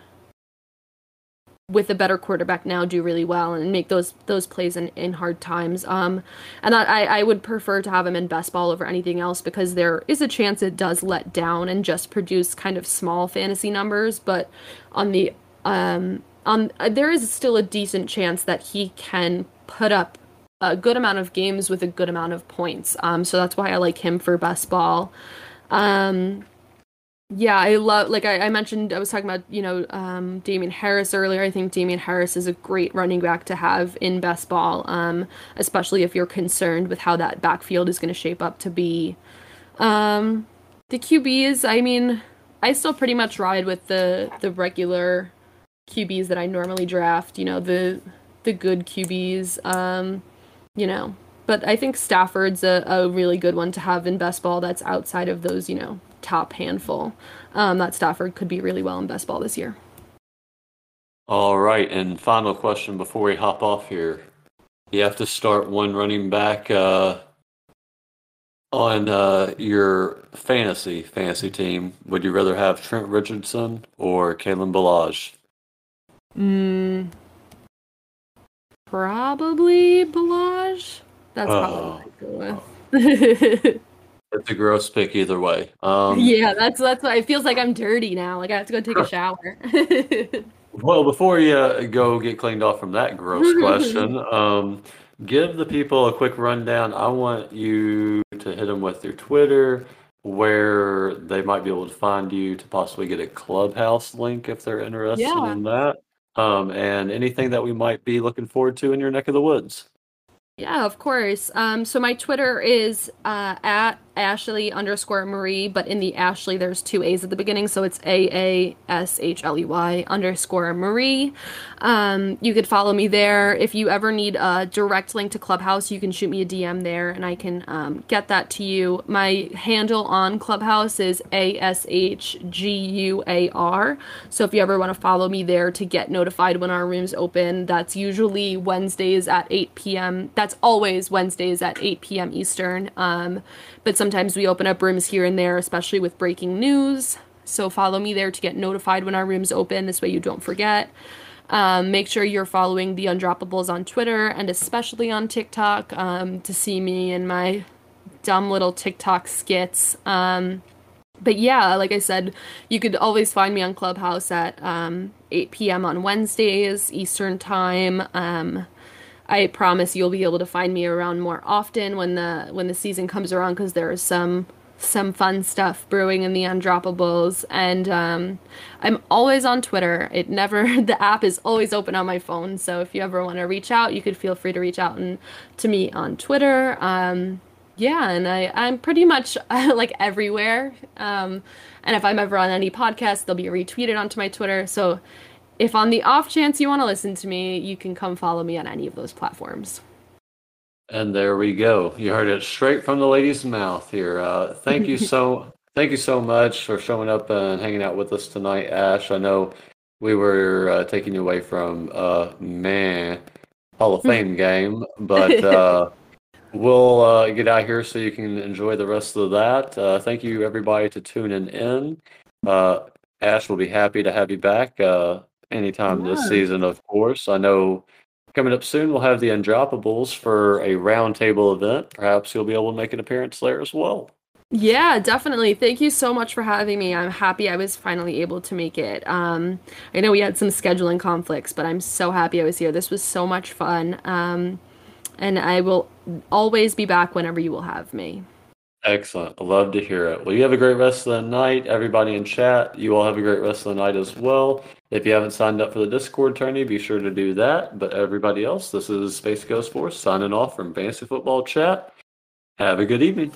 with a better quarterback now, do really well and make those those plays in, in hard times. Um, and I I would prefer to have him in best ball over anything else because there is a chance it does let down and just produce kind of small fantasy numbers, but on the um on uh, there is still a decent chance that he can put up a good amount of games with a good amount of points. Um, so that's why I like him for best ball. Um, yeah, I love like I, I, mentioned I was talking about, you know, um Damien Harris earlier. I think Damien Harris is a great running back to have in best ball, um, especially if you're concerned with how that backfield is gonna shape up to be. Um the QBs, I mean, I still pretty much ride with the the regular QBs that I normally draft, you know, the the good QBs. Um you know. But I think Stafford's a, a really good one to have in best ball that's outside of those, you know, top handful. Um, that Stafford could be really well in best ball this year. All right, and final question before we hop off here. You have to start one running back uh, on uh, your fantasy fantasy team. Would you rather have Trent Richardson or Kalen Ballage? Mm, Probably Ballage. That's probably what I'd go with. *laughs* It's a gross pick either way. Um, yeah, that's that's why it feels like I'm dirty now. Like I have to go take a shower. *laughs* well, before you uh, go get cleaned off from that gross *laughs* question, um, give the people a quick rundown. I want you to hit them with your Twitter, where they might be able to find you to possibly get a clubhouse link if they're interested Yeah. in that, um, and anything that we might be looking forward to in your neck of the woods. Yeah, of course. Um, so my Twitter is uh, at Ashley underscore Marie, but in the Ashley there's two A's at the beginning, so it's A A S H L E Y underscore Marie. Um, you could follow me there. If you ever need a direct link to Clubhouse, you can shoot me a DM there, and I can um, get that to you. My handle on Clubhouse is A S H G U A R. So if you ever want to follow me there to get notified when our rooms open, that's usually Wednesdays at 8 p.m. That's always Wednesdays at 8 p.m. Eastern. Um, but sometimes we open up rooms here and there, especially with breaking news. So follow me there to get notified when our rooms open. This way you don't forget. Um, make sure you're following the Undroppables on Twitter and especially on TikTok um, to see me and my dumb little TikTok skits. Um, but yeah, like I said, you could always find me on Clubhouse at um, 8 p.m. on Wednesdays Eastern Time. Um, I promise you'll be able to find me around more often when the when the season comes around because there is some some fun stuff brewing in the undroppables and um, i'm always on twitter. It never *laughs* the app is always open on my phone so if you ever want to reach out you could feel free to reach out and to me on twitter. Um, yeah and i i'm pretty much *laughs* like everywhere. Um, and if i'm ever on any podcast they'll be retweeted onto my twitter. So if on the off chance you want to listen to me you can come follow me on any of those platforms And there we go. You heard it straight from the lady's mouth here. Uh, thank you so *laughs* thank you so much for showing up and hanging out with us tonight, Ash. I know we were uh, taking you away from uh man Hall of Fame game, but uh, *laughs* we'll uh, get out here so you can enjoy the rest of that. Uh, thank you everybody to tuning in. Uh, Ash will be happy to have you back uh, anytime this season, of course. I know Coming up soon, we'll have the Undroppables for a roundtable event. Perhaps you'll be able to make an appearance there as well. Yeah, definitely. Thank you so much for having me. I'm happy I was finally able to make it. Um, I know we had some scheduling conflicts, but I'm so happy I was here. This was so much fun. Um, and I will always be back whenever you will have me. Excellent. I love to hear it. Well, you have a great rest of the night. Everybody in chat, you all have a great rest of the night as well. If you haven't signed up for the Discord tourney, be sure to do that. But everybody else, this is Space Ghost Force signing off from Fantasy Football Chat. Have a good evening.